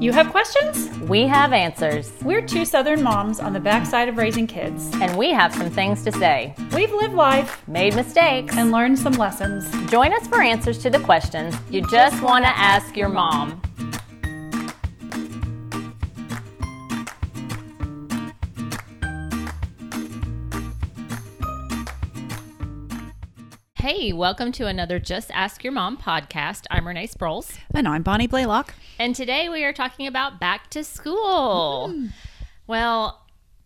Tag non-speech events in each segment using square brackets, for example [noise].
You have questions? We have answers, We're two Southern moms on the backside of raising kids. and we have some things to say. We've lived life Made mistakes. and learned some lessons. Join us for answers to the questions you just want to ask your mom. Hey, welcome to another Just Ask Your Mom podcast. I'm Renee Sproles. And I'm Bonnie Blaylock. And today we are talking about back to school. Well,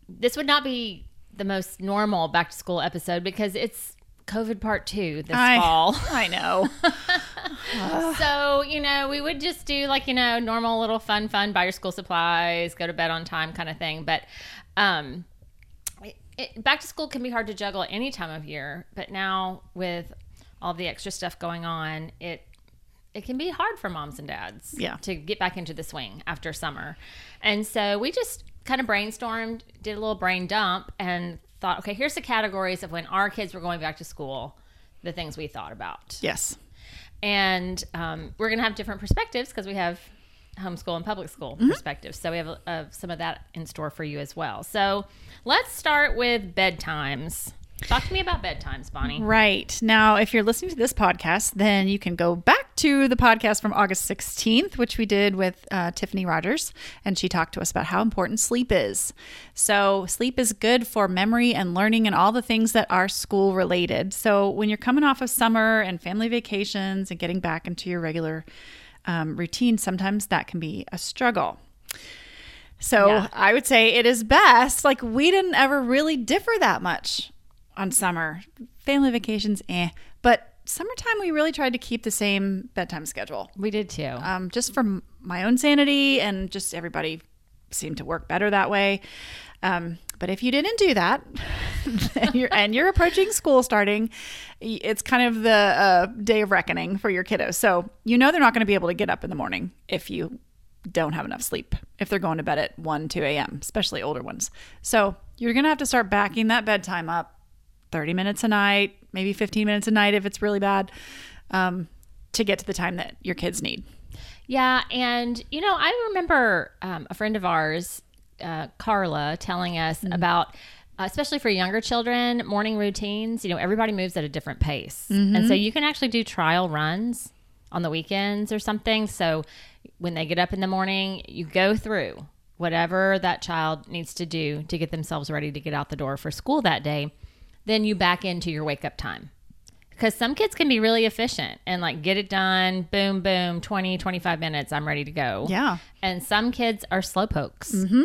this would not be the most normal back to school episode because it's COVID part two this fall. [laughs] I know. [laughs] So, you know, we would just do like, you know, normal little fun, fun, buy your school supplies, go to bed on time kind of thing. But um, it, back to school can be hard to juggle any time of year. But now with all the extra stuff going on, it it can be hard for moms and dads Yeah. to get back into the swing after summer. And so we just kind of brainstormed, did a little brain dump, and thought, okay, here's the categories of when our kids were going back to school, the things we thought about yes. and um, we're going to have different perspectives because we have homeschool and public school Mm-hmm. perspectives. So we have uh, some of that in store for you as well. So let's start with bedtimes. Talk to me about bedtimes, Bonnie. Right. Now, if you're listening to this podcast, then you can go back to the podcast from August 16th, which we did with uh, Tiffany Rogers, and she talked to us about how important sleep is. So, sleep is good for memory and learning and all the things that are school related. So, when you're coming off of summer and family vacations and getting back into your regular um, routine, sometimes that can be a struggle. So Yeah. I would say it is best. Like we didn't ever really differ that much on summer. Family vacations, eh. But summertime, we really tried to keep the same bedtime schedule. We did too. Um, just for my own sanity and just everybody seemed to work better that way. Um, but if you didn't do that, and [laughs] you're, and you're approaching school starting, it's kind of the uh, day of reckoning for your kiddos. So you know they're not going to be able to get up in the morning if you don't have enough sleep, if they're going to bed at 1, 2 a.m., especially older ones. So you're going to have to start backing that bedtime up 30 minutes a night, maybe 15 minutes a night if it's really bad, um, to get to the time that your kids need. Yeah, and you know, I remember um, a friend of ours, uh, Carla, telling us Mm-hmm. about, uh, especially for younger children, morning routines. You know, everybody moves at a different pace, Mm-hmm. and so you can actually do trial runs on the weekends or something. So when they get up in the morning, you go through whatever that child needs to do to get themselves ready to get out the door for school that day. Then you back into your wake up time because some kids can be really efficient and like get it done boom boom 20 25 minutes i'm ready to go Yeah. and some kids are slow pokes mm-hmm.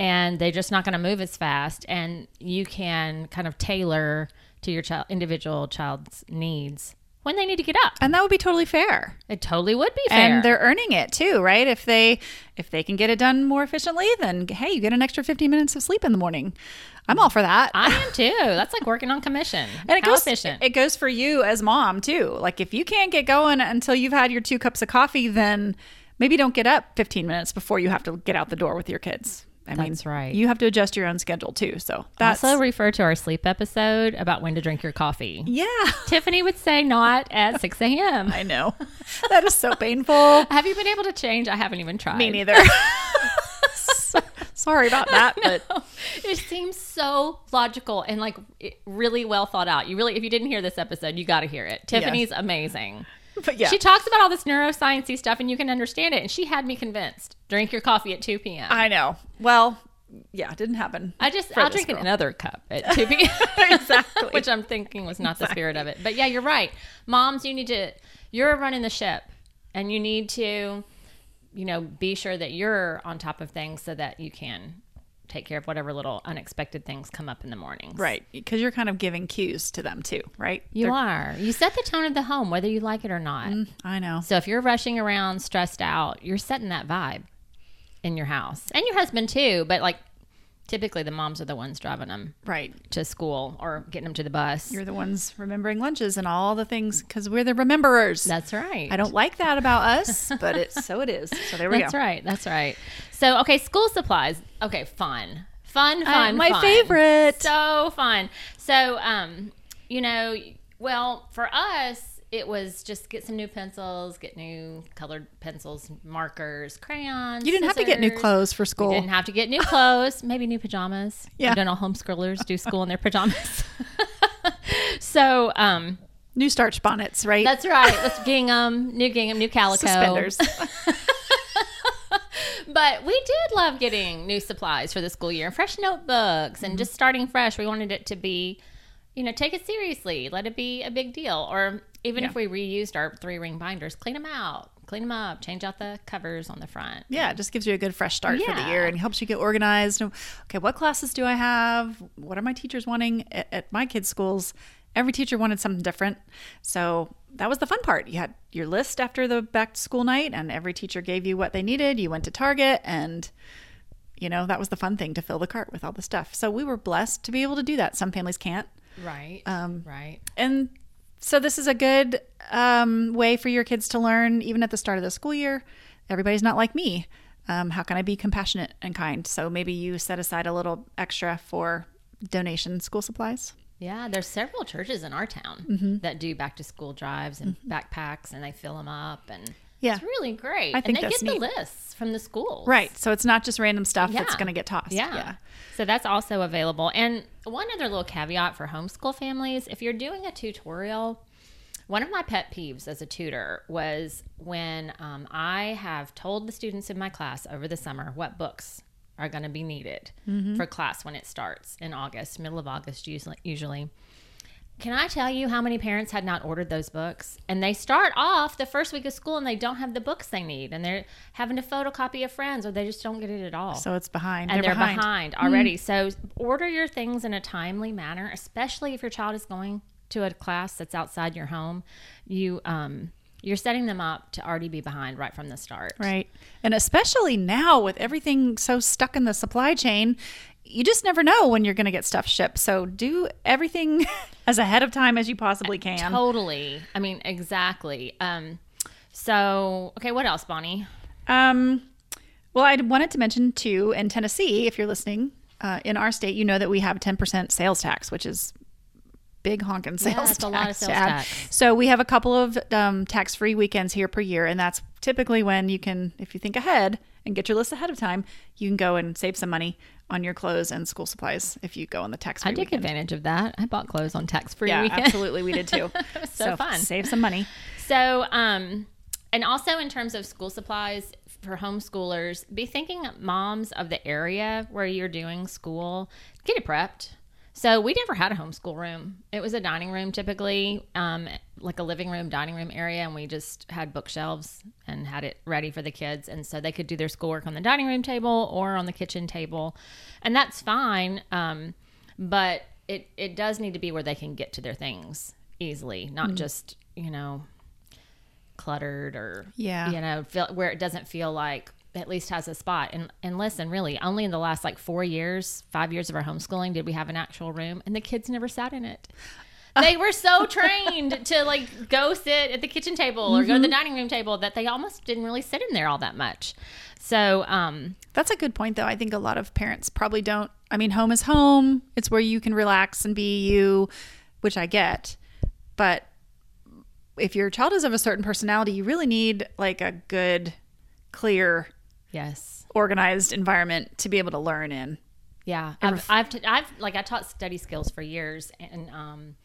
And they're just not going to move as fast and you can kind of tailor to your child individual child's needs when they need to get up And that would be totally fair. it totally would be fair And they're earning it too, right? If they if they can get it done more efficiently, then hey, you get an extra 15 minutes of sleep in the morning. I'm all for that. i am too that's like working on commission [laughs] and it How goes efficient it goes for you as mom too. Like if you can't get going until you've had your two cups of coffee, then maybe don't get up 15 minutes before you have to get out the door with your kids. I That's mean, right. You have to adjust your own schedule too. So that's also refer to our sleep episode about when to drink your coffee yeah. [laughs] tiffany would say not at 6 a.m I know. That is so [laughs] painful. Have you been able to change? I haven't even tried. Me neither. [laughs] Sorry about that, but it seems so logical and like really well thought out. You really, if you didn't hear this episode, you got to hear it. Tiffany's amazing. [laughs] but yeah. She talks about all this neurosciencey stuff, and you can understand it. And she had me convinced. Drink your coffee at two p.m. I, know. Well, yeah, it didn't happen. I just I'll drink girl. another cup at [laughs] two p.m. Exactly. [laughs] which I'm thinking was not the spirit of it. But yeah, you're right. Moms, you need to. You're running the ship, and you need to, you know, be sure that you're on top of things so that you can take care of whatever little unexpected things come up in the mornings. Right, because you're kind of giving cues to them too, right? You They're- are. You set the tone of the home, whether you like it or not. Mm, I know. So if you're rushing around, stressed out, you're setting that vibe in your house, and your husband too. But like, typically the moms are the ones driving them Right. to school or getting them to the bus. You're the ones remembering lunches and all the things because we're the rememberers. That's right. I don't like that about us, but it's so it is. So there we That's go. That's right. That's right. So okay, school supplies. Okay, fun, fun, fun. my fun. favorite. So fun. So um, you know, well, for us, it was just get some new pencils, get new colored pencils, markers, crayons. You didn't have to get new clothes for We school. didn't have to get new clothes, maybe new pajamas. Yeah. I don't know homeschoolers do school in their pajamas. [laughs] so, um, New starch bonnets, right? that's right. Let's gingham, new gingham, new calico. Suspenders. [laughs] But we did love getting new supplies for the school year, fresh notebooks, and just starting fresh. We wanted it to be, you know, take it seriously, let it be a big deal. Or even if we reused our three ring binders, clean them out, clean them up, change out the covers on the front. yeah, it just gives you a good fresh start for the year and helps you get organized. Okay, what classes do I have? What are my teachers wanting? At, at my kids' schools, every teacher wanted something different. So that was the fun part. You had your list after the back to school night, and every teacher gave you what they needed. You went to Target, and you know, that was the fun thing to fill the cart with all the stuff. So we were blessed to be able to do that. Some families can't. Right. Um, right. And so this is a good um, way for your kids to learn, even at the start of the school year. Everybody's not like me. Um, how can I be compassionate and kind? So maybe you set aside a little extra for donation school supplies. Yeah, there's several churches in our town Mm-hmm. that do back to school drives and backpacks, and they fill them up, and Yeah. it's really great. I think and they get neat. the lists from the schools, Right. So it's not just random stuff that's going to get tossed. Yeah. So that's also available. And one other little caveat for homeschool families if you're doing a tutorial, one of my pet peeves as a tutor was when um, I have told the students in my class over the summer what books are going to be needed for class when it starts in August, middle of August, usually. usually. Can I tell you how many parents had not ordered those books? And they start off the first week of school and they don't have the books they need. And they're having to photocopy of friends or they just don't get it at all So it's behind. and they're, behind. behind, already. So order your things in a timely manner, especially if your child is going to a class that's outside your home. You um you're setting them up to already be behind right from the start. Right. And especially now with everything so stuck in the supply chain, you just never know when you're going to get stuff shipped. So do everything [laughs] as ahead of time as you possibly can. Totally. I mean, exactly. Um so okay, what else, Bonnie? Um, well, I wanted to mention too, in Tennessee, if you're listening, uh, in our state, you know that we have 10% sales tax, which is big honking sales it's tax. a lot of sales tax. So we have a couple of um, tax-free weekends here per year, and that's typically when you can, if you think ahead and get your list ahead of time, you can go and save some money on your clothes and school supplies if you go on the tax-free I took weekend. advantage of that. I bought clothes on tax free Yeah, weekend. absolutely, we did too. [laughs] so fun. Save some money. So, um, and also in terms of school supplies for homeschoolers, be thinking moms of the area where you're doing school, get it prepped. So we never had a homeschool room. It was a dining room typically, um, like a living room, dining room area, and we just had bookshelves and had it ready for the kids, and so they could do their schoolwork on the dining room table or on the kitchen table, and that's fine. Um, but it it does need to be where they can get to their things easily, not just you know cluttered or Yeah. you know feel, where it doesn't feel like at least has a spot and and listen really only in the last like four years five years of our homeschooling did we have an actual room and the kids never sat in it they were so trained to like go sit at the kitchen table or go to the dining room table that they almost didn't really sit in there all that much so um That's a good point, though. I think a lot of parents probably don't. I mean, home is home. It's where you can relax and be you, which I get. But if your child is of a certain personality, you really need like a good, clear, yes organized environment to be able to learn in. Yeah, I've, I've, t- I've, like, I taught study skills for years, and um,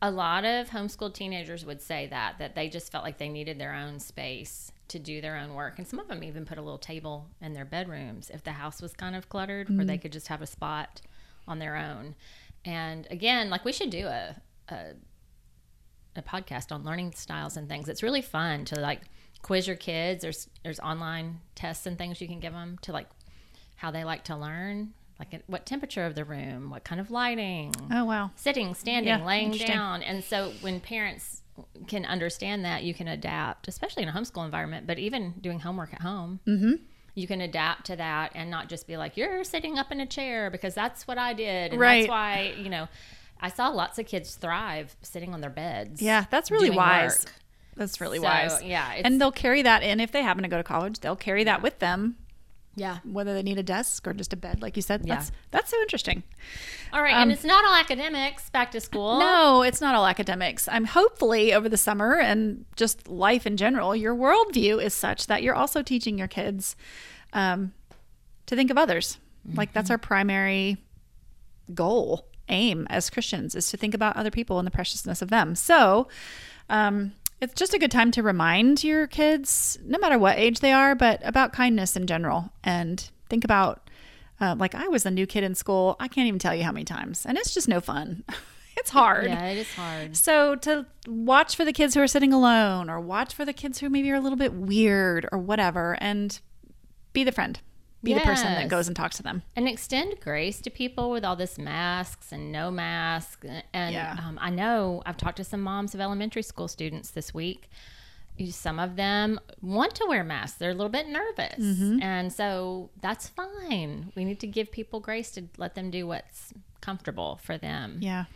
a lot of homeschooled teenagers would say that that they just felt like they needed their own space to do their own work, and some of them even put a little table in their bedrooms if the house was kind of cluttered, where they could just have a spot on their own. And again, like we should do a, a a podcast on learning styles and things. It's really fun to like quiz your kids. There's there's online tests and things you can give them to like how they like to learn, like at what temperature of the room, what kind of lighting, Oh, wow. sitting, standing, Yeah, laying down. And so when parents can understand that, you can adapt, especially in a homeschool environment, but even doing homework at home. Mm-hmm. You can adapt to that and not just be like, you're sitting up in a chair because that's what I did. And Right. that's why, you know, I saw lots of kids thrive sitting on their beds. Yeah, that's really wise. work. That's really So, wise. yeah, it's- and they'll carry that in if they happen to go to college. They'll carry that with them Yeah. whether they need a desk or just a bed, like you said. Yeah. That's that's so interesting. All right, and it's not all academics back to school. No, it's not all academics. I'm hopefully over the summer and just life in general, your worldview is such that you're also teaching your kids um, to think of others. Like that's our primary goal, aim as Christians is to think about other people and the preciousness of them. So, um, it's just a good time to remind your kids, no matter what age they are, but about kindness in general and think about, uh, like, I was a new kid in school. I can't even tell you how many times, and it's just no fun. [laughs] it's hard. Yeah, it is hard. So to watch for the kids who are sitting alone or watch for the kids who maybe are a little bit weird or whatever and be the friend. Be the person that goes and talks to them. and extend grace to people with all this masks and no mask and Yeah. um, i know i've talked to some moms of elementary school students this week some of them want to wear masks they're a little bit nervous Mm-hmm. and so that's fine we need to give people grace to let them do what's comfortable for them Yeah.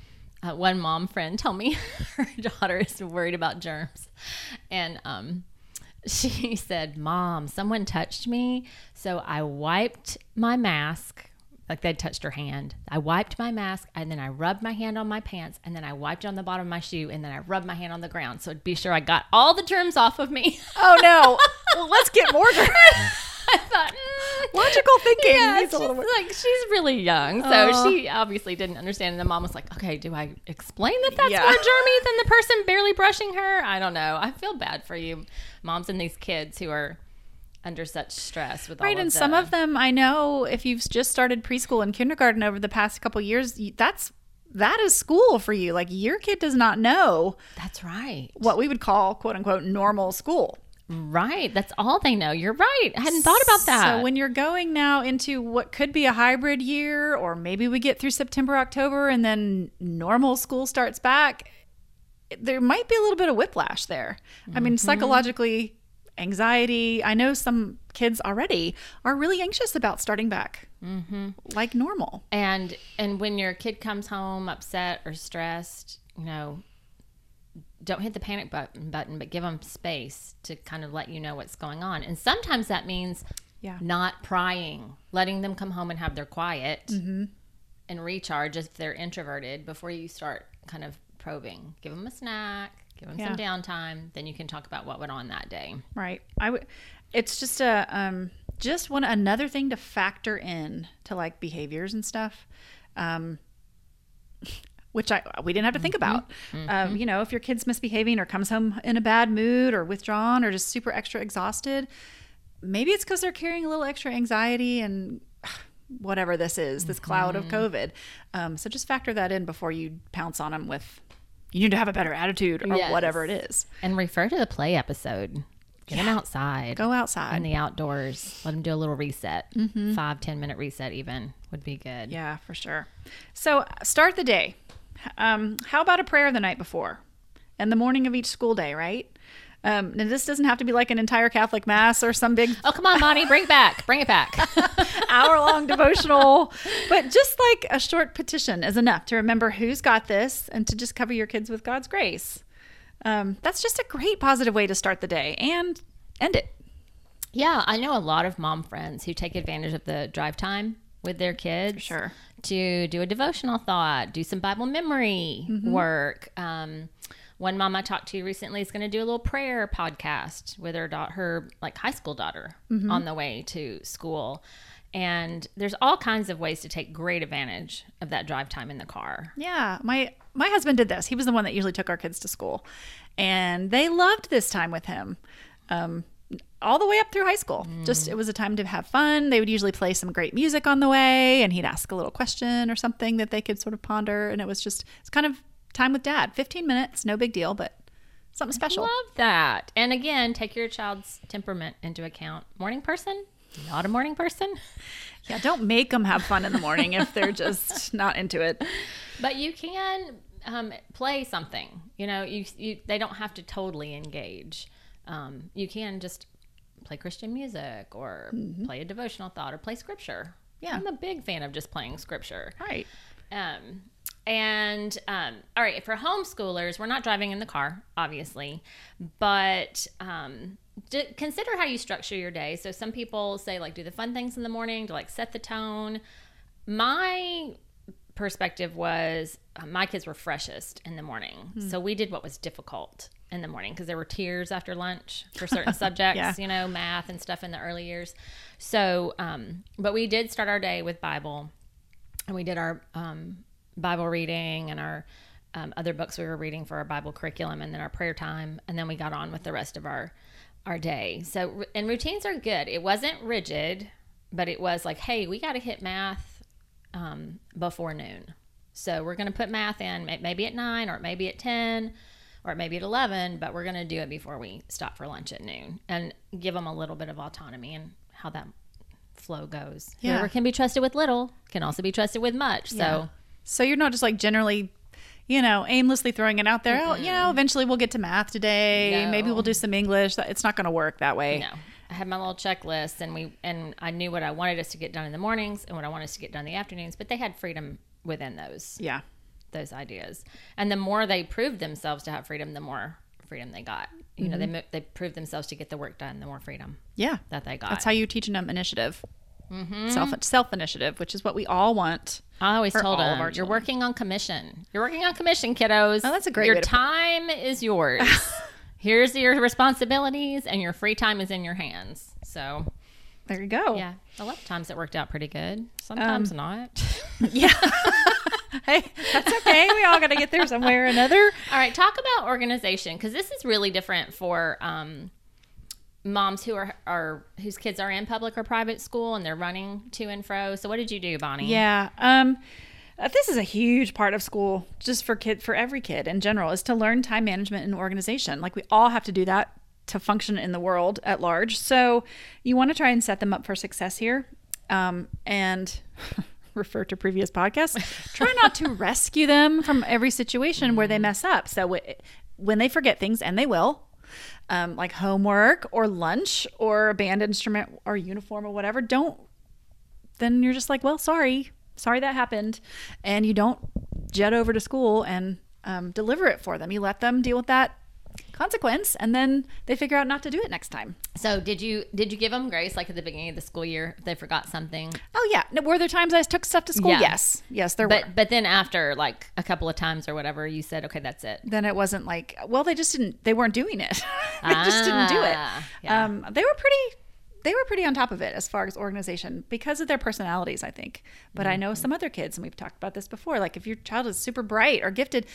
uh, one mom friend told me [laughs] her daughter is worried about germs and um [laughs] she said mom someone touched me so i wiped my mask like they'd touched her hand i wiped my mask and then i rubbed my hand on my pants and then i wiped on the bottom of my shoe and then i rubbed my hand on the ground so be sure i got all the germs off of me Oh no. [laughs] well, let's get more germs. [laughs] [laughs] i thought mm, Logical thinking yeah, she's like she's really young, so Aw. she obviously didn't understand. And the mom was like, "Okay, do I explain that that's Yeah. more [laughs] germy than the person barely brushing her?" I don't know. I feel bad for you, moms and these kids who are under such stress with all Right, and some of them I know if you've just started preschool and kindergarten over the past couple years, that's that is school for you. Like your kid does not know That's right, what we would call quote unquote normal school. Right. That's all they know. You're right. I hadn't thought about that. So when you're going now into what could be a hybrid year, or maybe we get through September, October, and then normal school starts back, there might be a little bit of whiplash there. I mean, mm-hmm. psychologically, anxiety. I know some kids already are really anxious about starting back mm-hmm. like normal. and and when your kid comes home upset or stressed, you know, don't hit the panic button button, but give them space to kind of let you know what's going on. And sometimes that means Yeah. not prying, letting them come home and have their quiet Mm-hmm. and recharge if they're introverted before you start kind of probing. Give them a snack, give them some downtime, then you can talk about what went on that day. Right. I would. It's just a um, just one another thing to factor in to like behaviors and stuff, um, which I we didn't have to think about. Um, you know, if your kid's misbehaving or comes home in a bad mood or withdrawn or just super extra exhausted, maybe it's because they're carrying a little extra anxiety and [sighs] whatever this is, this cloud of COVID. Um, so just factor that in before you pounce on them with. You need to have a better attitude or Yes. whatever it is. And refer to the play episode. Get them outside. Go outside. in the outdoors. Let them do a little reset. Five, ten minute reset, even would be good. Yeah, for sure. So start the day. Um, how about a prayer the night before and the morning of each school day, right? Um, and this doesn't have to be like an entire Catholic mass or some big Oh, come on, Bonnie, bring it back. Bring it back. [laughs] hour long devotional, but just like a short petition is enough to remember who's got this and to just cover your kids with God's grace. Um, that's just a great positive way to start the day and end it. yeah, I know a lot of mom friends who take advantage of the drive time with their kids. sure. To do a devotional thought, do some Bible memory work. Um, one mom I talked to recently is going to do a little prayer podcast with her daughter, her like high school daughter, on the way to school. And there's all kinds of ways to take great advantage of that drive time in the car. Yeah, my my husband did this. He was the one that usually took our kids to school, and they loved this time with him, um, all the way up through high school. Just it was a time to have fun. They would usually play some great music on the way, and he'd ask a little question or something that they could sort of ponder, and it was just it's kind of time with dad. Fifteen minutes, no big deal, but something special. Love that. And again, take your child's temperament into account. Morning person, not a morning person, [laughs] Yeah, don't make them have fun in the morning if they're just [laughs] not into it. but you can um, play something. You know, you, you they don't have to totally engage. Um, you can just play Christian music or play a devotional thought or play scripture. Yeah. I'm a big fan of just playing scripture. Right. Um, and um, all right, for homeschoolers, we're not driving in the car, obviously, but um, d- consider how you structure your day. So some people say like do the fun things in the morning to like set the tone. My perspective was uh, my kids were freshest in the morning, so we did what was difficult in the morning because there were tears after lunch for certain [laughs] subjects, Yeah. you know, math and stuff in the early years. So, um, but we did start our day with Bible, and we did our um, Bible reading and our um, other books we were reading for our Bible curriculum, and then our prayer time, and then we got on with the rest of our our day. So, and routines are good. It wasn't rigid, but it was like, hey, we got to hit math um, before noon. So we're going to put math in maybe at nine or maybe at 10 or maybe at 11, but we're going to do it before we stop for lunch at noon and give them a little bit of autonomy and how that flow goes. Yeah. Whoever can be trusted with little can also be trusted with much. So So you're not just like generally, you know, aimlessly throwing it out there. Oh, you know, eventually we'll get to math today. No. Maybe we'll do some English. It's not going to work that way. No, I had my little checklist, and we and I knew what I wanted us to get done in the mornings and what I wanted us to get done in the afternoons. But they had freedom within those Yeah. Those ideas, and the more they proved themselves to have freedom, the more freedom they got. You know, they they proved themselves to get the work done, the more freedom Yeah. that they got. That's how you're teaching them initiative. Self self initiative, which is what we all want. I always told them, you're children. working on commission. You're working on commission, kiddos. Oh, that's a great Your way to put time is yours. [laughs] Here's your responsibilities, and your free time is in your hands. So, There you go. yeah, a lot of times it worked out pretty good. Sometimes Um, not. [laughs] Yeah. [laughs] hey, that's okay. We all got to get there somewhere or another. All right, talk about organization because this is really different for um, moms who are, are whose kids are in public or private school and they're running to and fro. So, what did you do, Bonnie? Yeah. Um, uh, this is a huge part of school, just for kid for every kid in general, is to learn time management and organization. Like we all have to do that to function in the world at large. So you want to try and set them up for success here, um, and [laughs] refer to previous podcasts. try not to [laughs] rescue them from every situation where they mess up. So w- when they forget things, and they will. Um, like homework or lunch or a band instrument or uniform or whatever, don't then you're just like, well, sorry, sorry that happened, and you don't jet over to school and um, deliver it for them. You let them deal with that consequence, and then they figure out not to do it next time. So, did you did you give them grace like at the beginning of the school year if they forgot something? Oh yeah, no, were there times I took stuff to school? Yeah. Yes, yes, there But were. but then after like a couple of times or whatever, you said, okay, that's it. Then it wasn't like, well, they just didn't, they weren't doing it. [laughs] they just didn't do it. Ah, yeah. Um, they were pretty. They were pretty on top of it as far as organization because of their personalities, I think. But I Mm-hmm. know some other kids, and we've talked about this before. Like if your child is super bright or gifted,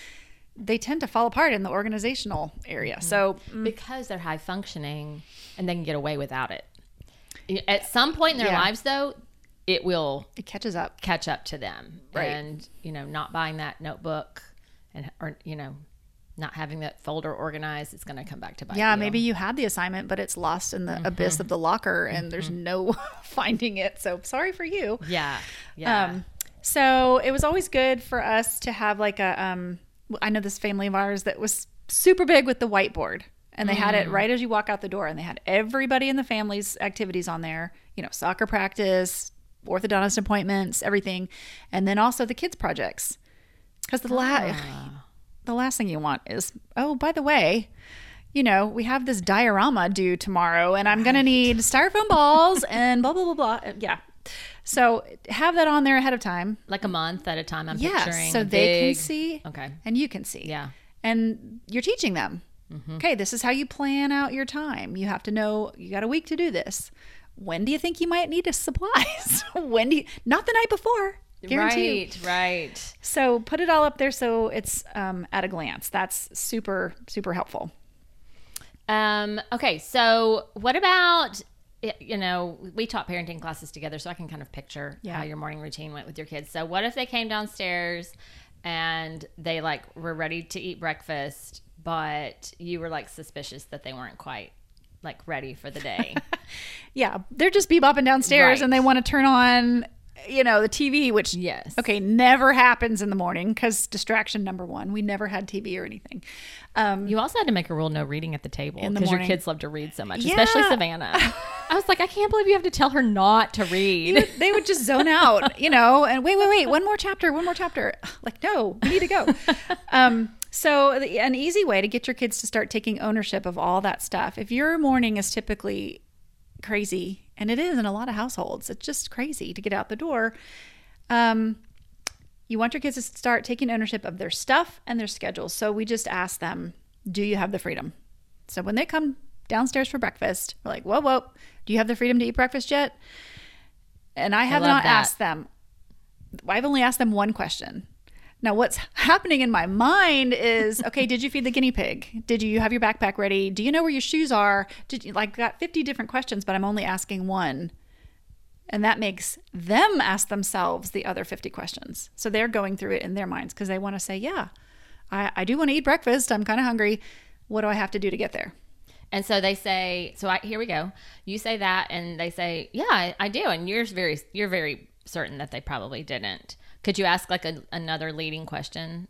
they tend to fall apart in the organizational area. Mm-hmm. So because they're high functioning and they can get away without it. At some point in their Yeah. lives, though, it will it catches up. catch up to them, Right. and you know, not buying that notebook and or you know, not having that folder organized, it's going to come back to bite. Yeah, you. maybe you had the assignment, but it's lost in the Mm-hmm. abyss of the locker, and there's no [laughs] finding it. So sorry for you. Yeah, yeah. Um, so it was always good for us to have like a. Um, I know this family of ours that was super big with the whiteboard, and they had Mm. it right as you walk out the door, and they had everybody in the family's activities on there. You know, soccer practice, orthodontist appointments, everything, and then also the kids projects. Because the la- Ah. [laughs] the last thing you want is, oh, by the way, you know, we have this diorama due tomorrow and I'm going to need styrofoam balls and blah, blah, blah, blah. Yeah. So have that on there ahead of time. like a month at a time. I'm Yeah. picturing So they big- can see Okay. and you can see. Yeah. And you're teaching them. Okay, this is how you plan out your time. You have to know you got a week to do this. When do you think you might need a [laughs] supplies? when do you, not the night before. Guarantee you. Right. Right. So put it all up there so it's um, at a glance. That's super, super helpful. Um, okay, so what about you know we taught parenting classes together, so I can kind of picture Yeah. how your morning routine went with your kids. So what if they came downstairs and they like were ready to eat breakfast, but you were like suspicious that they weren't quite like ready for the day? [laughs] Yeah, they're just bebopping downstairs Right. and they want to turn on, you know, the TV, which Yes. okay, never happens in the morning because distraction number one. We never had TV or anything. Um, you also had to make a rule no reading at the table because your kids love to read so much, Yeah. especially Savannah. [laughs] I was like, I can't believe you have to tell her not to read. they would just zone out, [laughs] you know, and wait, wait, wait, one more chapter, one more chapter. [sighs] Like, no, we need to go. Um, So, the- an easy way to get your kids to start taking ownership of all that stuff. If your morning is typically crazy, and it is in a lot of households, it's just crazy to get out the door. Um, you want your kids to start taking ownership of their stuff and their schedules. So, we just ask them, Do you have the freedom? So, when they come downstairs for breakfast, we're like, Whoa, whoa, do you have the freedom to eat breakfast yet? And I have love not that. asked them. I've only asked them one question. Now, what's happening in my mind is okay, did you feed the guinea pig? Did you have your backpack ready? Do you know where your shoes are? Did you like got 50 different questions, but I'm only asking one. And that makes them ask themselves the other 50 questions. So they're going through it in their minds because they want to say, yeah, I, I do want to eat breakfast. I'm kind of hungry. What do I have to do to get there? And so they say, so I, here we go. You say that, and they say, yeah, I, I do. And you're very, you're very certain that they probably didn't. Could you ask like a, another leading question?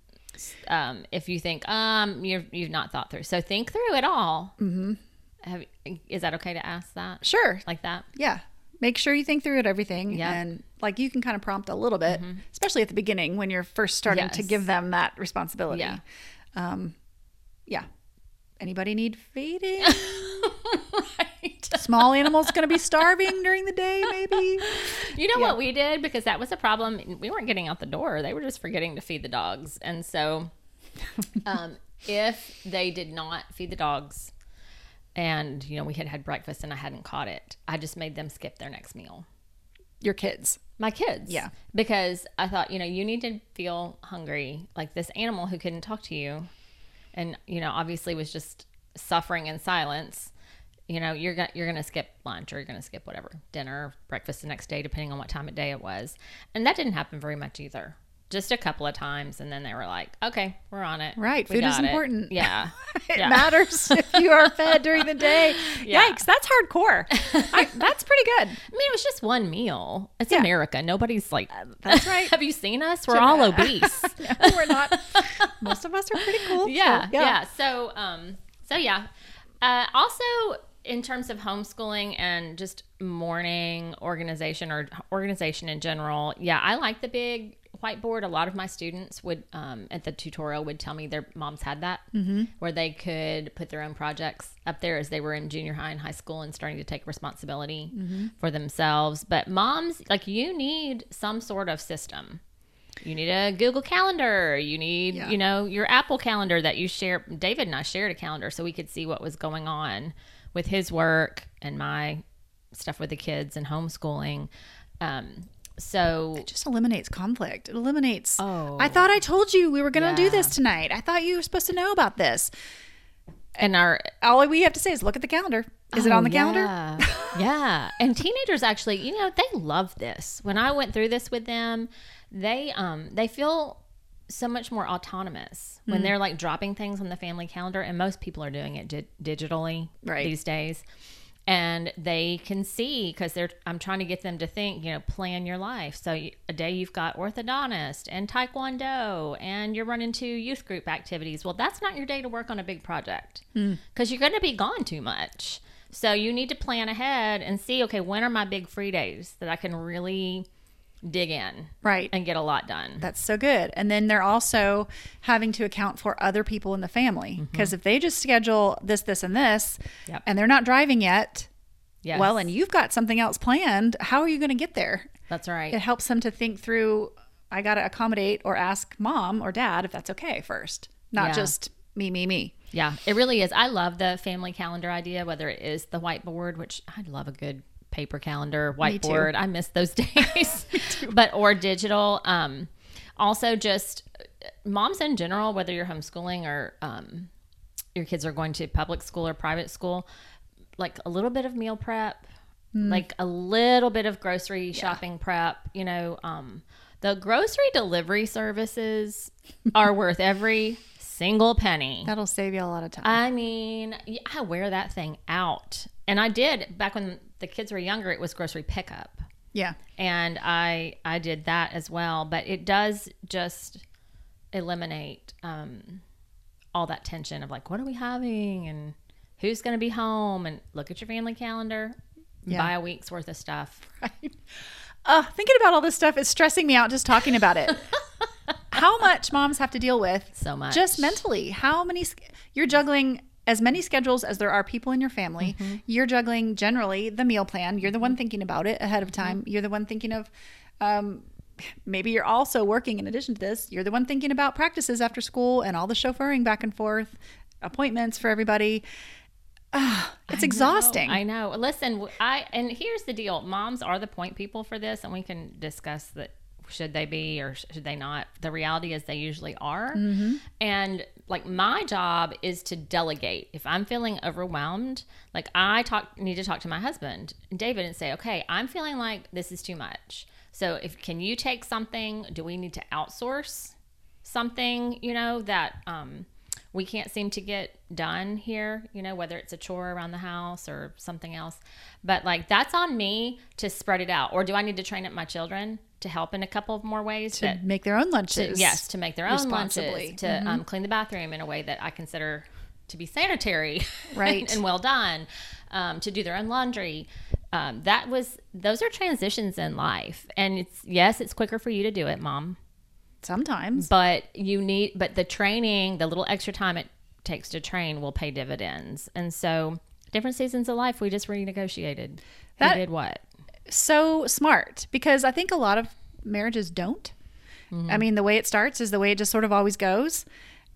Um, if you think, um, you're, you've not thought through. So think through it all. Mm-hmm. Have, is that okay to ask that? Sure. Like that? Yeah. Make sure you think through it, everything. Yep. And like you can kind of prompt a little bit, especially at the beginning when you're first starting to give them that responsibility. Yeah. Um, yeah. Anybody need feeding? [laughs] right. Small animals going to be starving during the day, maybe. You know what we did because that was a problem. We weren't getting out the door; they were just forgetting to feed the dogs. And so, [laughs] um, if they did not feed the dogs, and you know we had had breakfast and I hadn't caught it, I just made them skip their next meal. Your kids. My kids, Yeah. because I thought you know you need to feel hungry, like this animal who couldn't talk to you, and you know obviously was just suffering in silence. You know you're gonna you're gonna skip lunch or you're gonna skip whatever dinner, breakfast the next day, depending on what time of day it was, and that didn't happen very much either. Just a couple of times, and then they were like, "Okay, we're on it." Right, We food is got it." important. Yeah, [laughs] It Yeah. matters if you are fed during the day. [laughs] Yeah. Yikes, that's hardcore. I, that's pretty good. I mean, it was just one meal. It's Yeah. America. Nobody's like, That's right. [laughs] Have you seen us? We're all obese. No, we're not. Most of us are pretty cool. so, yeah, yeah. So, um, so yeah. Uh, also, in terms of homeschooling and just morning organization or organization in general, yeah, I like the big whiteboard. A lot of my students would um, at the tutorial would tell me their moms had that, mm-hmm. where they could put their own projects up there as they were in junior high and high school and starting to take responsibility for themselves. But moms, like you need some sort of system you need a Google Calendar. You need, Yeah. you know, your Apple Calendar that you share. David and I shared a calendar so we could see what was going on with his work and my stuff with the kids and homeschooling. Um, so It just eliminates conflict. It eliminates. Oh. I thought I told you we were going to Yeah. do this tonight. I thought you were supposed to know about this. and our All we have to say is look at the calendar. Is it Oh, on the calendar? Yeah. [laughs] yeah. And teenagers actually, you know, they love this. When I went through this with them, they um they feel so much more autonomous Hmm. when they're like dropping things on the family calendar and most people are doing it di- digitally Right. these days. And they can see because they're. I'm trying to get them to think. You know, plan your life. So you- a day you've got orthodontist and taekwondo, and you're running to youth group activities. Well, that's not your day to work on a big project hmm. because you're going to be gone too much. So you need to plan ahead and see, okay, when are my big free days that I can really dig in Right. and get a lot done? That's so good. And then they're also having to account for other people in the family because if they just schedule this, this, and this, Mm-hmm. Yep. and they're not driving yet, Yes. well, and you've got something else planned, how are you going to get there? that's right. It helps them to think through. I got to accommodate or ask mom or dad if that's okay first, not Yeah. just me, me, me. Yeah, it really is. I love the family calendar idea, whether it is the whiteboard, which I love a good paper calendar, whiteboard. I miss those [laughs] days. [laughs] but or digital. Um, also, just uh, moms in general, whether you're homeschooling or um, your kids are going to public school or private school, like a little bit of meal prep, like a little bit of grocery shopping prep. You know, um, the grocery delivery services are worth every single penny. That'll save you a lot of time. I mean, I wear that thing out. And I did back when the kids were younger, it was grocery pickup. yeah. And I I did that as well, but it does just eliminate um all that tension of like what are we having and who's going to be home and look at your family calendar, Yeah. buy a week's worth of stuff. Right. Uh, thinking about all this stuff is stressing me out just talking about it. [laughs] how much moms have to deal with So much. just mentally. How many you're juggling as many schedules as there are people in your family. Mm-hmm. You're juggling generally the meal plan. You're the one thinking about it ahead of Mm-hmm. time. You're the one thinking of um, [laughs] maybe you're also working in addition to this. You're the one thinking about practices after school and all the chauffeuring back and forth, appointments for everybody. Ah, it's exhausting. I know. Listen, I and here's the deal: moms are the point people for this, and we can discuss that. Should they be or should they not? The reality is they usually are. Mm-hmm. And like my job is to delegate. If I'm feeling overwhelmed, like I talk need to talk to my husband, David, and say, okay, I'm feeling like this is too much. So if can you take something? Do we need to outsource something? You know that um, we can't seem to get done here. You know whether it's a chore around the house or something else. But like that's on me to spread it out. Or do I need to train up my children to help in a couple of more ways? to that make their own lunches. yes, to make their own responsibly. lunches, to um, clean the bathroom in a way that I consider to be sanitary, [laughs] Right. and, and well done, um, to do their own laundry. Um, that was those are transitions in life, and it's yes, it's quicker for you to do it, mom, Sometimes. but you need but the training, the little extra time it takes to train will pay dividends, and so different seasons of life we just renegotiated. That- Who did what? So smart because I think a lot of marriages don't. Mm-hmm. I mean, the way it starts is the way it just sort of always goes.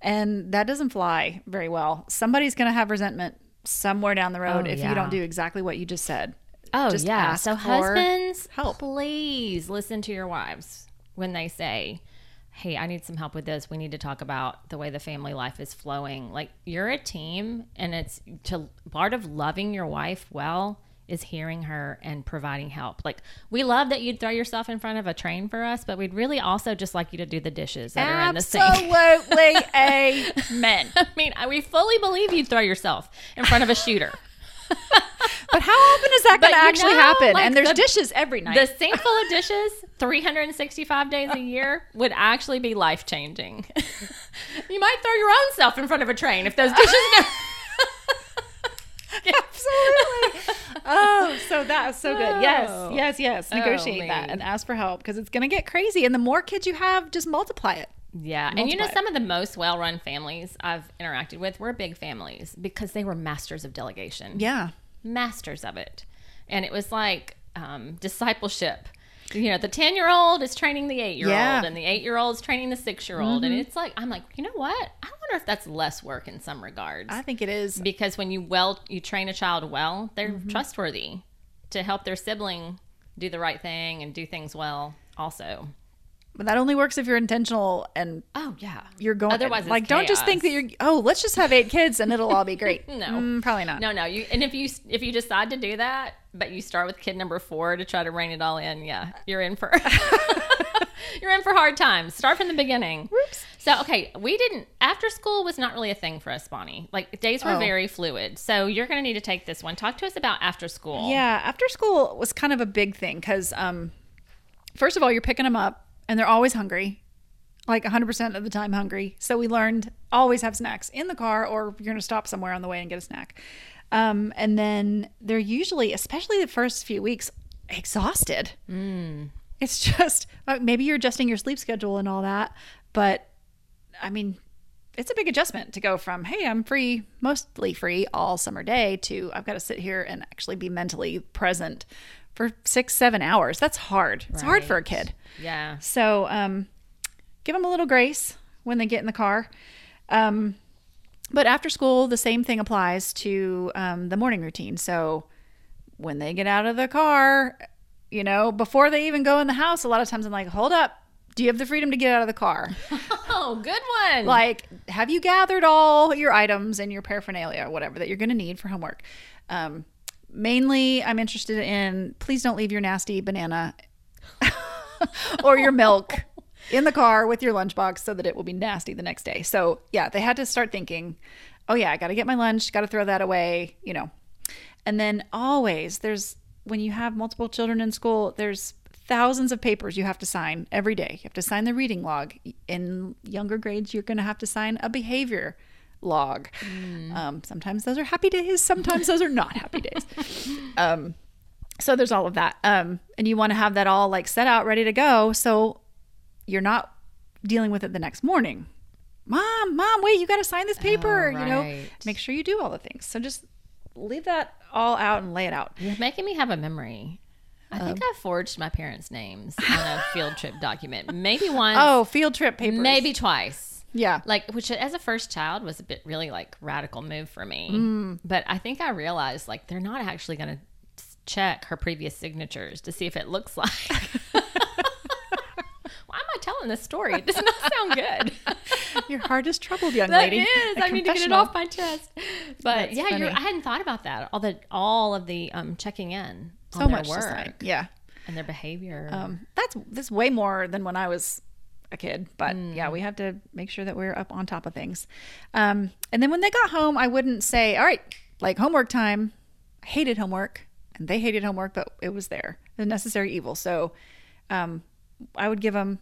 And that doesn't fly very well. Somebody's going to have resentment somewhere down the road Oh, if yeah. you don't do exactly what you just said. Oh Just yeah. ask So husbands, help. please listen to your wives when they say, "Hey, I need some help with this. We need to talk about the way the family life is flowing." Like you're a team, and it's to part of loving your wife well is hearing her and providing help. Like we love that you'd throw yourself in front of a train for us, but we'd really also just like you to do the dishes that are in the sink. Absolutely. Amen. [laughs] I mean, we fully believe you'd throw yourself in front of a shooter. [laughs] But how often is that going to actually know, happen? like and there's the- dishes every night. The sink full of dishes, [laughs] 365 days a year, would actually be life changing. you might throw your own self in front of a train if those dishes. No- [laughs] Absolutely. oh, so that's so good. Yes, Oh. yes, yes. Negotiate that and ask for help because it's going to get crazy. And the more kids you have, just multiply it. yeah, and you know, it. some of the most well-run families I've interacted with were big families because they were masters of delegation. Yeah. masters of it. And it was like um, discipleship. You know, the 10 year old is training the eight year old, Yeah. and the eight year old is training the six year old. And mm-hmm. it's like, I'm like, you know what? I wonder if that's less work in some regards. I think it is. because when you well, you train a child well, they're mm-hmm. trustworthy to help their sibling do the right thing and do things well, also. But that only works if you're intentional and Oh, yeah. you're going. Otherwise, it's like, don't just think that you're. Oh, let's just have eight kids and it'll all be great. [laughs] No. Mm, probably not. No, no. You and if you if you decide to do that, but you start with kid number four to try to rein it all in, yeah, you're in for [laughs] you're in for hard times. Start from the beginning. Whoops. So okay, we didn't after school was not really a thing for us, Bonnie. Like days were Oh. very fluid. So you're going to need to take this one. Talk to us about after school. Yeah, after school was kind of a big thing because, um, first of all, you're picking them up and they're always hungry, like 100% of the time hungry. So we learned always have snacks in the car or you're going to stop somewhere on the way and get a snack. Um, and then they're usually, especially the first few weeks, exhausted. It's just uh, maybe you're adjusting your sleep schedule and all that, but I mean, it's a big adjustment to go from hey i'm free mostly free all summer day to i've got to sit here and actually be mentally present for six seven hours. That's hard. It's hard for a kid. Yeah. so um, give them a little grace when they get in the car. Um, but after school the same thing applies to um, the morning routine. So when they get out of the car you know before they even go in the house a lot of times i'm like hold up. Do you have the freedom to get out of the car? [laughs] Oh, good one. like have you gathered all your items and your paraphernalia or whatever that you're going to need for homework? Um, mainly i'm interested in please don't leave your nasty banana [laughs] or your milk [laughs] in the car with your lunchbox so that it will be nasty the next day so yeah they had to start thinking oh yeah i got to get my lunch got to throw that away you know and then always there's when you have multiple children in school there's thousands of papers you have to sign every day. You have to sign the reading log. In younger grades, you're going to have to sign a behavior log. Um, sometimes those are happy days, sometimes those are not happy days. [laughs] Um, so there's all of that. Um, and you want to have that all like set out, ready to go. So you're not dealing with it the next morning. Mom, mom, wait, you got to sign this paper. Oh, You know, make sure you do all the things. So just leave that all out and lay it out. You're making me have a memory. I think Um, I forged my parents' names on a field trip document. Maybe [laughs] once, Oh, field trip papers. maybe twice. Yeah. Like, which as a first child was a bit really like radical move for me. Mm. But I think I realized like they're not actually going to check her previous signatures to see if it looks [laughs] like. [laughs] Why am I telling this story? It does not sound good. [laughs] Your heart is troubled, young That lady. is. A I need to get it off my chest. But That's yeah. I hadn't thought about that. All the all of the um, checking in So on much work. Yeah. and their behavior. Um, that's that's way more than when I was a kid. But Mm. yeah, we have to make sure that we're up on top of things. Um, and then when they got home, I wouldn't say, "All right, like homework time." I hated homework, and they hated homework, but it was there, the necessary evil. So, um, I would give them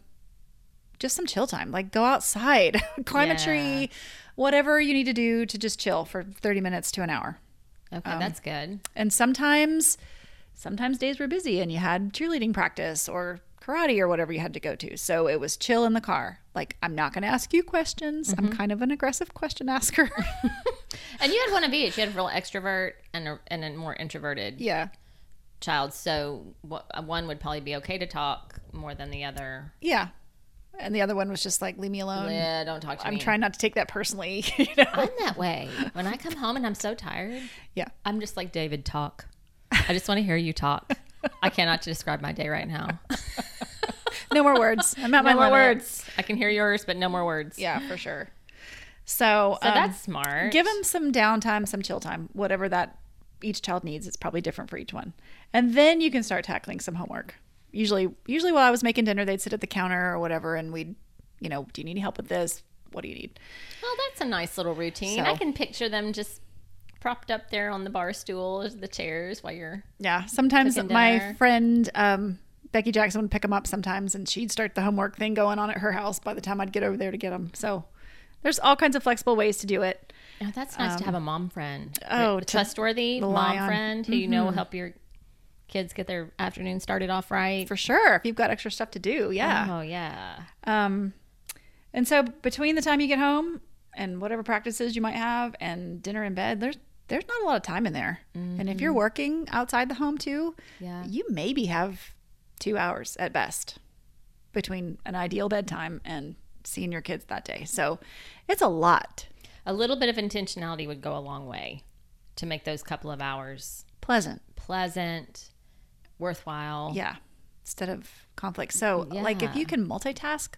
just some chill time, like go outside, [laughs] climb a tree, whatever you need to do to just chill for thirty minutes to an hour. okay, um, that's good. And sometimes, sometimes days were busy and you had cheerleading practice or karate or whatever you had to go to. So it was chill in the car. Like, I'm not going to ask you questions. I'm kind of an aggressive question asker. [laughs] And you had one of each. You had a real extrovert and a, and a more introverted yeah. child. So uh, one would probably be okay to talk more than the other. Yeah. And the other one was just like, leave me alone. Yeah, don't talk to me. I'm trying not to take that personally. [laughs] you know? I'm that way. When I come home and I'm so tired, Yeah. I'm just like David. Talk. I just want to hear you talk. [laughs] I cannot describe my day right now. [laughs] No more words. I'm at my No more limit. words. I can hear yours, but no more words. Yeah, for sure. So, So um, that's smart. give them some downtime, some chill time, whatever that each child needs. It's probably different for each one, and then you can start tackling some homework. Usually, usually while I was making dinner, they'd sit at the counter or whatever, and we'd, you know, do you need any help with this? What do you need? Well, that's a nice little routine. So- I can picture them just propped up there on the bar stools, the chairs while you're. Yeah, sometimes my friend um, Becky Jackson would pick them up sometimes, and she'd start the homework thing going on at her house by the time I'd get over there to get them. So there's all kinds of flexible ways to do it. Oh, that's nice to have a mom friend. oh, a trustworthy mom on. friend who you know will help your kids get their afternoon started off right. For sure, if you've got extra stuff to do, yeah. Oh yeah. Um, and so between the time you get home and whatever practices you might have and dinner in bed, there's there's not a lot of time in there. And if you're mm-hmm. working outside the home too, Yeah. you maybe have two hours at best between an ideal bedtime and seeing your kids that day. So it's a lot. A little bit of intentionality would go a long way to make those couple of hours Pleasant. pleasant, worthwhile. Yeah. Instead of conflict. So like if you can multitask,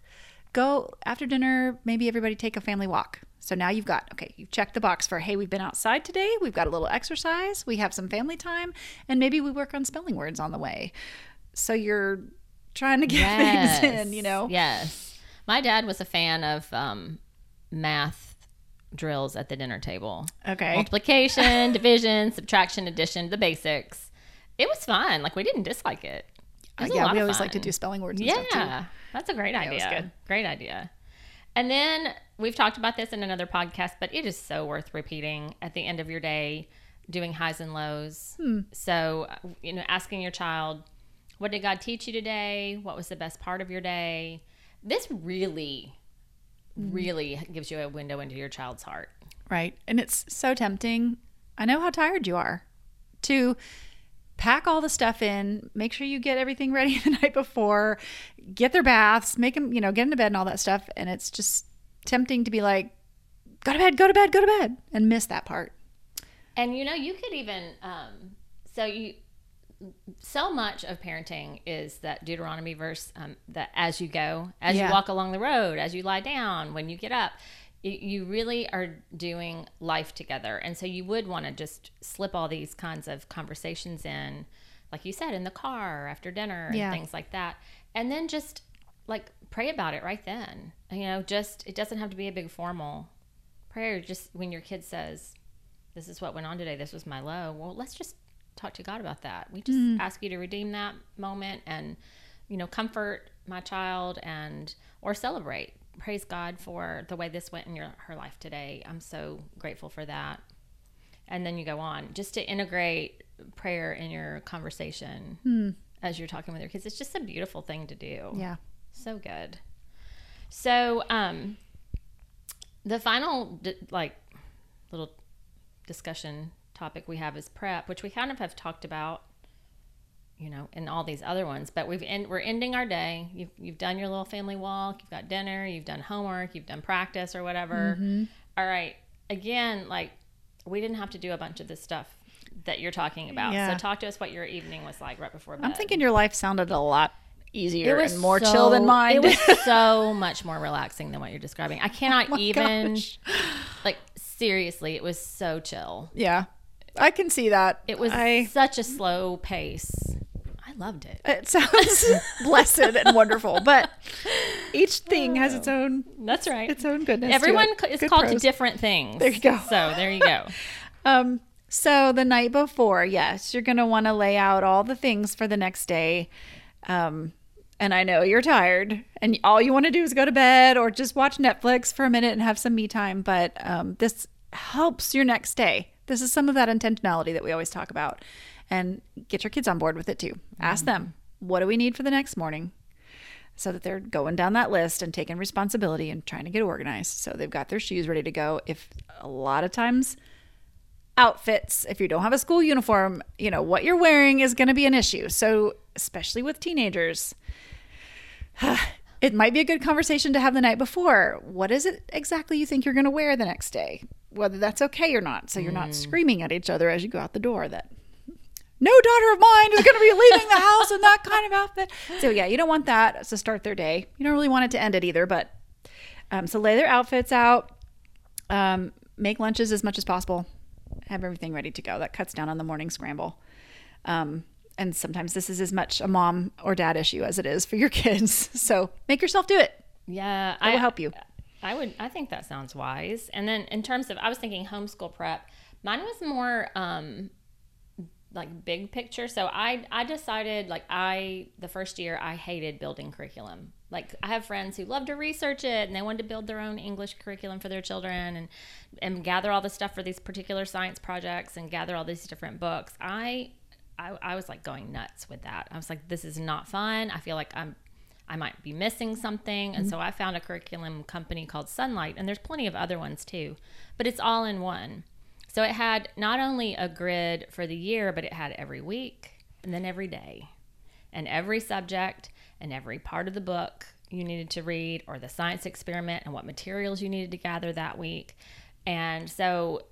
go after dinner, maybe everybody take a family walk. So now you've got, okay, you've checked the box for, hey, we've been outside today. We've got a little exercise. We have some family time. And maybe we work on spelling words on the way. So you're trying to get Yes. [laughs] things in, you know? Yes. My dad was a fan of um, math drills at the dinner table. Okay. Multiplication, [laughs] division, subtraction, addition, the basics. It was fun. Like we didn't dislike it. It Uh, yeah, we always like to do spelling words and Yeah, stuff too. that's a great was idea. good. Great idea. And then we've talked about this in another podcast, but it is so worth repeating at the end of your day, doing highs and lows. Hmm. So, you know, asking your child, what did God teach you today? What was the best part of your day? This really, Hmm. really gives you a window into your child's heart. Right. And it's so tempting. I know how tired you are to pack all the stuff in, make sure you get everything [laughs] ready the night before, get their baths, make them, you know, get into bed and all that stuff. And it's just tempting to be like, go to bed, go to bed, go to bed, and miss that part. And you know, you could even um, so you so much of parenting is that Deuteronomy verse um, that as you go, as Yeah. you walk along the road, as you lie down, when you get up, you, you really are doing life together. And so you would want to just slip all these kinds of conversations in, like you said, in the car after dinner and Yeah. things like that, and then just like pray about it right then. You know, just it doesn't have to be a big formal prayer. Just when your kid says, this is what went on today. This was my low. Well, let's just talk to God about that. We just mm. ask you to redeem that moment and, you know, comfort my child and or celebrate. Praise God for the way this went in your her life today. I'm so grateful for that. And then you go on just to integrate prayer in your conversation hmm. as you're talking with your kids. It's just a beautiful thing to do. Yeah. So good. So, um, the final like little discussion topic we have is prep, which we kind of have talked about, you know, in all these other ones. But we've end, we're ending our day. You've you've done your little family walk. You've got dinner. You've done homework. You've done practice or whatever. All right. Again, like we didn't have to do a bunch of this stuff that you're talking about. Yeah. So talk to us what your evening was like right before bed. I'm thinking your life sounded a lot easier and more chill than mine. It was [laughs] so much more relaxing than what you're describing. I cannot [laughs] Oh even gosh. like seriously. It was so chill. yeah, I can see that. It was I, such a slow pace. I loved it. it sounds [laughs] blessed and wonderful, but each thing has its own That's right. its own goodness. Everyone is Good called pros. to different things. There you go. So there you go. Um, so the night before, yes, you're gonna want to lay out all the things for the next day. Um, and I know you're tired, and all you want to do is go to bed or just watch Netflix for a minute and have some me time. But um, this helps your next day. This is some of that intentionality that we always talk about, and get your kids on board with it too. Ask them, what do we need for the next morning? so that they're going down that list and taking responsibility and trying to get organized. So they've got their shoes ready to go. If a lot of times outfits, if you don't have a school uniform, you know, what you're wearing is going to be an issue. So, especially with teenagers, [sighs] it might be a good conversation to have the night before. What is it exactly you think you're going to wear the next day? Whether that's okay or not. So you're not screaming at each other as you go out the door that no daughter of mine is going to be leaving the house in that kind of outfit. So yeah, you don't want that to start their day. You don't really want it to end it either. But um, so lay their outfits out, um, make lunches as much as possible, have everything ready to go. That cuts down on the morning scramble. Um, and sometimes this is as much a mom or dad issue as it is for your [laughs] kids. So make yourself do it. Yeah, It will help you. I would. I think that sounds wise. And then in terms of, I was thinking homeschool prep. Mine was more um, like big picture. So I I decided like I the first year I hated building curriculum. Like I have friends who love to research it and they wanted to build their own English curriculum for their children and and gather all the stuff for these particular science projects and gather all these different books. I I, I was like going nuts with that. I was like, this is not fun. I feel like I'm I might be missing something. And mm-hmm. so I found a curriculum company called Sonlight, and there's plenty of other ones too, but it's all in one. So it had not only a grid for the year, but it had every week and then every day and every subject and every part of the book you needed to read or the science experiment and what materials you needed to gather that week. And so,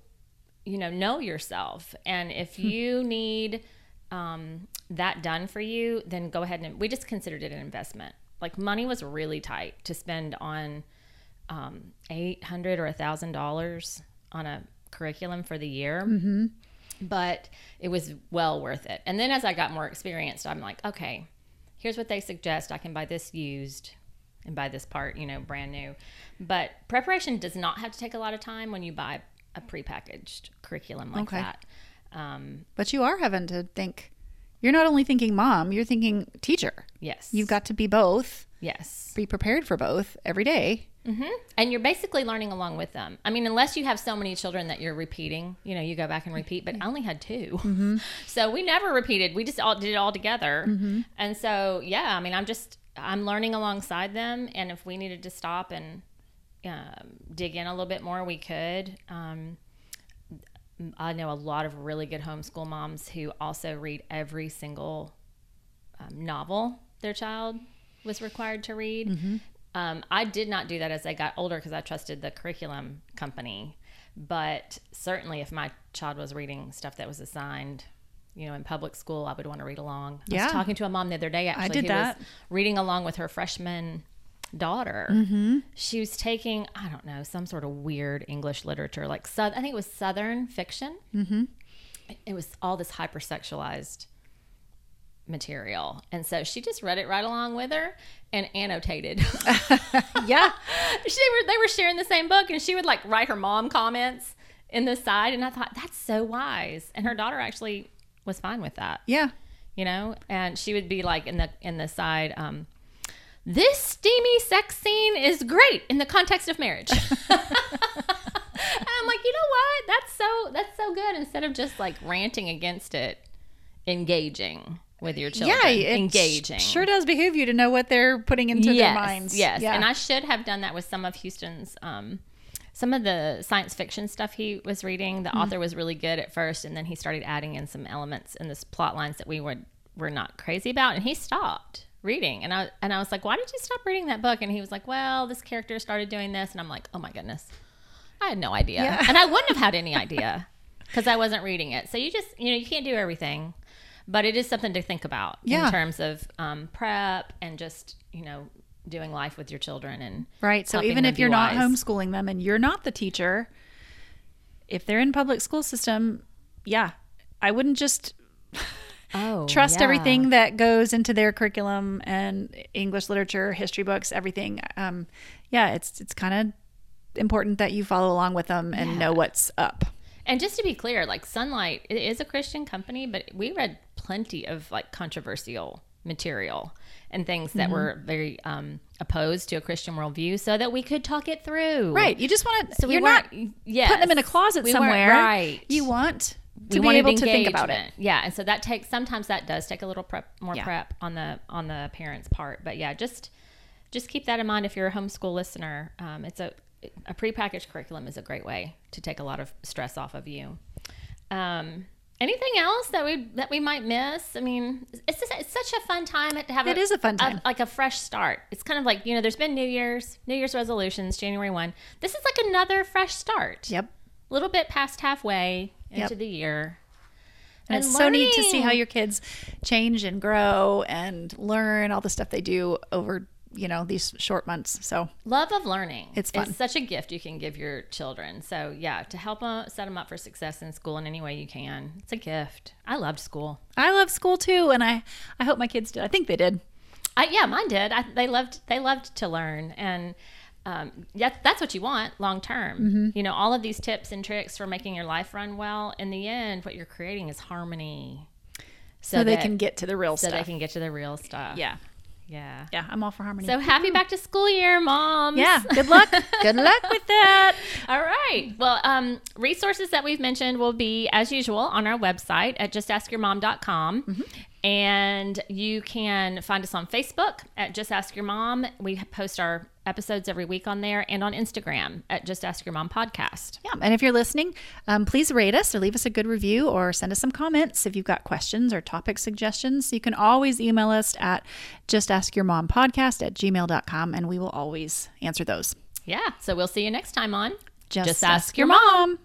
you know, know yourself. And if hmm. you need um, that done for you, then go ahead and we just considered it an investment. Like money was really tight to spend on um, eight hundred or a thousand dollars on a curriculum for the year. Mm-hmm. But it was well worth it. And then as I got more experienced, I'm like, okay, here's what they suggest. I can buy this used and buy this part, you know, brand new. But preparation does not have to take a lot of time when you buy a prepackaged curriculum like Okay. that. Um, But you are having to think. You're not only thinking mom, you're thinking teacher. yes. You've got to be both, yes. be prepared for both every day. And you're basically learning along with them. I mean, unless you have so many children that you're repeating, you know, you go back and repeat, but I only had 2 [laughs] So we never repeated. We just all did it all together. And so, yeah, I mean, I'm just, I'm learning alongside them. And if we needed to stop and um, dig in a little bit more, we could. Um, I know a lot of really good homeschool moms who also read every single um, novel their child was required to read. Um, I did not do that as I got older because I trusted the curriculum company. But certainly, if my child was reading stuff that was assigned, you know, in public school, I would want to read along. I Yeah. was talking to a mom the other day actually did who that. was reading along with her freshman daughter. Mm-hmm. She was taking, I don't know, some sort of weird English literature, like Sou- I think it was Southern fiction. Mm-hmm. It was all this hypersexualized material, and so she just read it right along with her and annotated. [laughs] Yeah. she were they were sharing the same book, and she would like write her mom comments in the side, and I thought that's so wise. And her daughter actually was fine with that Yeah. you know and she would be like in the in the side um this steamy sex scene is great in the context of marriage [laughs] and i'm like you know what that's so that's so good instead of just like ranting against it engaging with your children, yeah, it engaging. Sure does behoove you to know what they're putting into yes, their minds. Yes, Yeah. and I should have done that with some of Houston's. Um, some of the science fiction stuff he was reading, the Mm-hmm. author was really good at first, and then he started adding in some elements in this plot lines that we would were not crazy about, and he stopped reading. And I and I was like, "Why did you stop reading that book?" And he was like, "Well, this character started doing this," and I'm like, "Oh my goodness, I had no idea, Yeah. and I wouldn't have had any idea because I wasn't reading it." So you just you know you can't do everything, but it is something to think about Yeah. in terms of um, prep and just you know doing life with your children and Right. So even if you're not wise. homeschooling them and you're not the teacher, if they're in public school system, yeah, I wouldn't just oh trust yeah. everything that goes into their curriculum and English literature, history books, everything. Um, yeah, it's it's kind of important that you follow along with them and know what's up. And just to be clear, like Sonlight it is a Christian company, but we read plenty of like controversial material and things that Mm-hmm. were very um, opposed to a Christian worldview, so that we could talk it through. Right. You just want to. So we you're not yes. putting them in a closet We somewhere. right. You want We to be able to think about it. Yeah, and so that takes sometimes that does take a little prep, more Yeah. prep on the on the parents' part. But yeah, just just keep that in mind if you're a homeschool listener. Um, it's a a prepackaged curriculum is a great way to take a lot of stress off of you. Um, anything else that we that we might miss? I mean, it's just, it's such a fun time to have. It is a fun time. like a fresh start. It's kind of like you know, there's been New Year's, New Year's resolutions, January one. This is like another fresh start. Yep. A little bit past halfway into Yep. the year. And it's so neat to see how your kids change and grow and learn all the stuff they do over, you know, these short months. So love of learning. It's fun. It's such a gift you can give your children. So yeah, to help them set them up for success in school in any way you can, it's a gift. I loved school. I love school too, and I I hope my kids did. I think they did. I, yeah, mine did. I, they loved they loved to learn, and um, yeah, that's what you want long term. Mm-hmm. You know, all of these tips and tricks for making your life run well. In the end, what you're creating is harmony, So, they that- can get to the real so stuff. So they can get to the real stuff. yeah, yeah. yeah. I'm all for harmony. So happy back to school year, moms. yeah, good luck. [laughs] good luck with that. All right. Well, um, resources that we've mentioned will be, as usual, on our website at justaskyourmom.com. And you can find us on Facebook at Just Ask Your Mom. We post our episodes every week on there and on Instagram at Just Ask Your Mom Podcast. Yeah, and if you're listening, um, please rate us or leave us a good review or send us some comments if you've got questions or topic suggestions. You can always email us at Just Ask Your Mom Podcast at gmail.com and we will always answer those. Yeah. So we'll see you next time on Just, ask, your mom.